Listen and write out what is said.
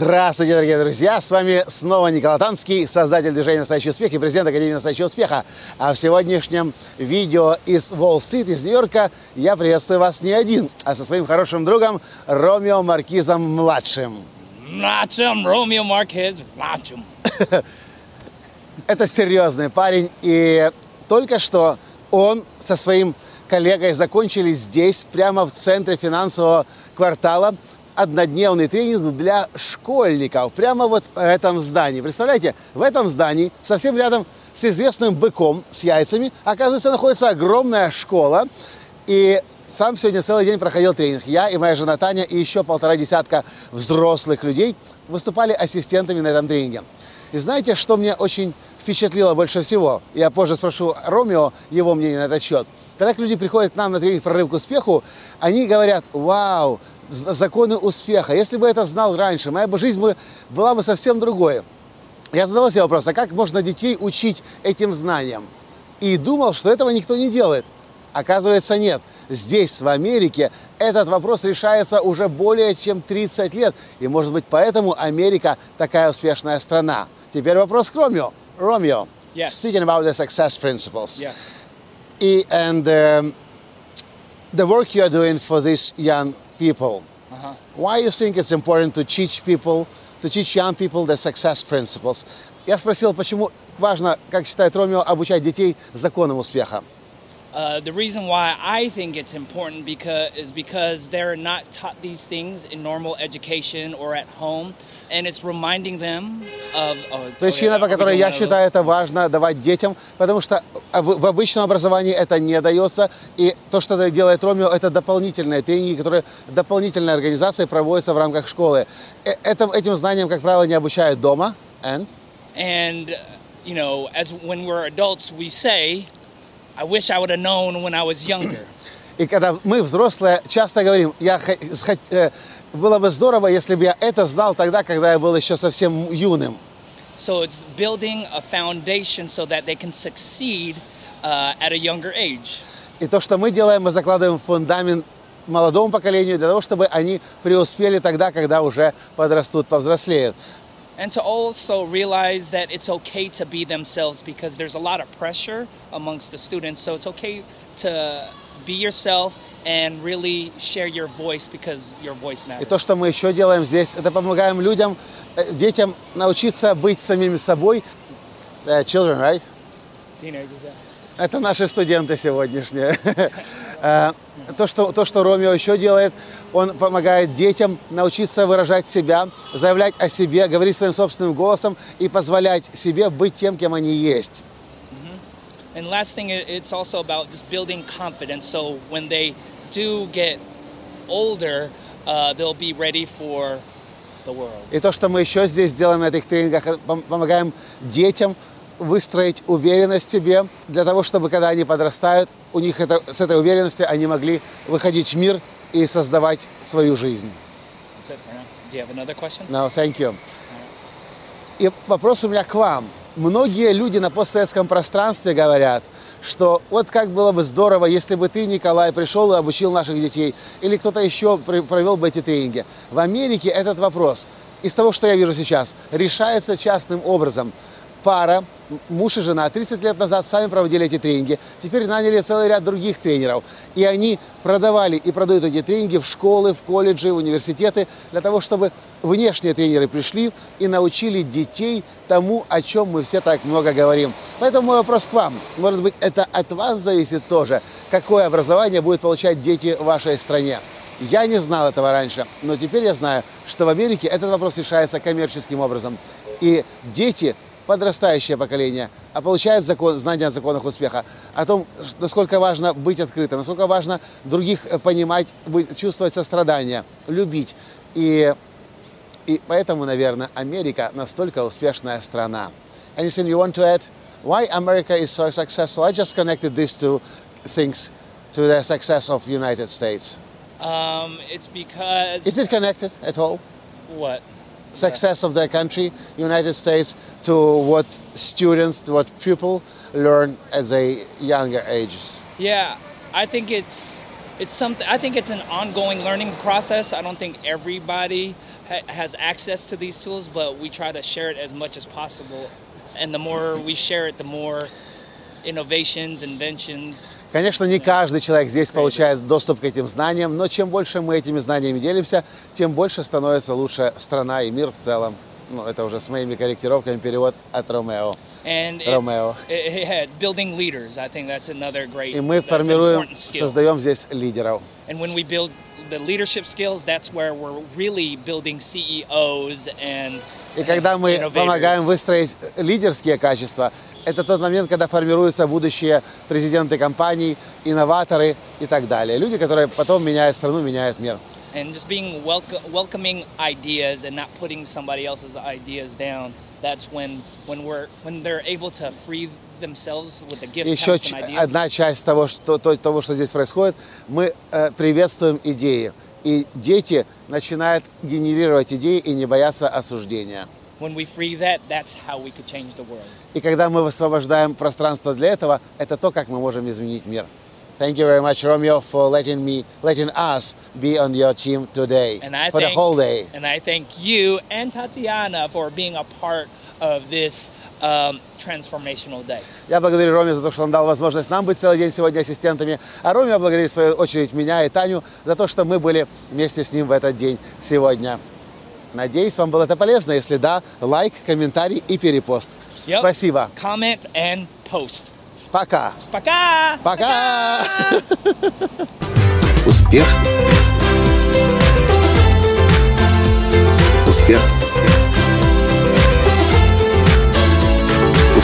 Здравствуйте, дорогие друзья! С вами снова Николай Танский, создатель движения «Настоящий успех» и президент Академии «Настоящего успеха». А в сегодняшнем видео из Уолл-стрит, из Нью-Йорка, я приветствую вас не один, а со своим хорошим другом Ромео Маркизом-младшим. Младшим, Ромео Маркез, младшим. Это серьезный парень, и только что он со своим коллегой закончили здесь, прямо в центре финансового квартала, однодневный тренинг для школьников. Прямо вот в этом здании. Представляете, в этом здании, совсем рядом с известным быком с яйцами, оказывается, находится огромная школа. И сам сегодня целый день проходил тренинг. Я и моя жена Таня и еще полтора десятка взрослых людей выступали ассистентами на этом тренинге. И знаете, что мне очень впечатлило больше всего? Я позже спрошу Ромео его мнение на этот счет. Когда люди приходят к нам на тренинг «Прорыв к успеху», они говорят, вау, законы успеха. Если бы это знал раньше, моя бы жизнь бы, была бы совсем другой. Я задавал себе вопрос, а как можно детей учить этим знаниям? И думал, что этого никто не делает. Оказывается, нет. Здесь, в Америке, этот вопрос решается уже более чем 30 лет. И, может быть, поэтому Америка такая успешная страна. Теперь вопрос к Ромео. Ромео, Yes. speaking about the success principles. Yes. И- and um, the work you are doing for these young people, Uh-huh. why you think it's important to teach people, to teach young people the success principles? Я спросил, почему важно, как считает Ромео, обучать детей законам успеха. Uh, the reason why I think it's important because is because they're not taught these things in normal education or at home, and it's reminding them of. Oh, oh, yeah, причина, по которой я считаю это важно давать детям, потому что в в обычном образовании это не дается, и то, что делает Ромео, это дополнительные тренинги, которые дополнительной организацией проводятся в рамках школы. Э- Этим, этим знанием, как правило, не обучают дома. And? And you know, as when we're adults, we say, "I wish I would have known when I was younger." И когда мы, взрослые, часто говорим, я, э, было бы здорово, если бы я это знал тогда, когда я был еще совсем юным. so it's building a foundation so that they can succeed uh, at a younger age. И то, что мы делаем, мы закладываем фундамент молодому поколению для того, чтобы они преуспели тогда, когда уже подрастут, повзрослеют. And to also realize that it's okay to be themselves because there's a lot of pressure amongst the students. So it's okay to be yourself and really share your voice because your voice И matters. то, что мы еще делаем здесь, это помогаем людям, э, детям научиться быть самими собой. Э, Children, right? Teenagers, yeah. Это наши студенты сегодняшние. Э, То что, то, что Ромео еще делает, он помогает детям научиться выражать себя, заявлять о себе, говорить своим собственным голосом и позволять себе быть тем, кем они есть. And last thing, it- it's also about just building confidence. So when they do get older, uh, they'll be ready for the world. И то, что мы еще здесь делаем на этих тренингах, пом- помогаем детям выстроить уверенность в себе, для того, чтобы, когда они подрастают, у них это, с этой уверенностью они могли выходить в мир и создавать свою жизнь. No, thank you. И вопрос у меня к вам. Многие люди на постсоветском пространстве говорят, что вот как было бы здорово, если бы ты, Николай, пришел и обучил наших детей, или кто-то еще провел бы эти тренинги. В Америке этот вопрос, из того, что я вижу сейчас, решается частным образом. Пара, муж и жена, 30 лет назад сами проводили эти тренинги, теперь наняли целый ряд других тренеров. И они продавали и продают эти тренинги в школы, в колледжи, в университеты, для того, чтобы внешние тренеры пришли и научили детей тому, о чем мы все так много говорим. Поэтому мой вопрос к вам. Может быть, это от вас зависит тоже, какое образование будут получать дети в вашей стране. Я не знал этого раньше, но теперь я знаю, что в Америке этот вопрос решается коммерческим образом. И дети подрастающее поколение, а получает закон, знания о законах успеха, о том, насколько важно быть открытым, насколько важно других э, понимать, быть, чувствовать сострадание, любить. И, и поэтому, наверное, Америка настолько успешная страна. Anything you want to add? Why America is so successful? I just connected these two things to the success of United States. Um, it's because Is it connected at all? what? Success of their country, United States, to what students, to what people learn at the younger ages. Yeah, I think it's it's something. I think it's an ongoing learning process. I don't think everybody ha- has access to these tools, but we try to share it as much as possible. And the more we share it, the more innovations, inventions. Конечно, не каждый человек здесь получает доступ к этим знаниям, но чем больше мы этими знаниями делимся, тем больше становится лучше страна и мир в целом. Ну, это уже с моими корректировками перевод от Ромео. Think that's another great. И мы формируем, создаем здесь лидеров. And when we build the leadership skills, that's where we're really building CEOs and И когда мы помогаем выстроить лидерские качества, это тот момент, когда формируются будущие президенты компаний, инноваторы и так далее. Люди, которые потом меняют страну, меняют мир. and just being welcome, welcoming ideas and not putting somebody else's ideas down. That's when when we're when they're able to free themselves with the gifts, Еще and ideas. одна часть того что, то- того, что здесь происходит, мы э, приветствуем идеи. И дети начинают генерировать идеи и не бояться осуждения. The. И когда мы высвобождаем пространство для этого, это то, как мы можем изменить мир. Thank you very much, Romeo, for letting me, letting us be on your team today And I for the thank, whole day. And I thank you and Tatiana for being a part of this um, transformational day. Я благодарю Роме за то, что он дал возможность нам быть целый день сегодня ассистентами. А Роме благодарит в свою очередь меня и Таню за то, что мы были вместе с ним в этот день сегодня. Надеюсь, вам было это полезно. Если да, лайк, комментарий и перепост. Yep. Спасибо. Comment and post. Пока. Пока! Пока. Успех. Успех. Успех.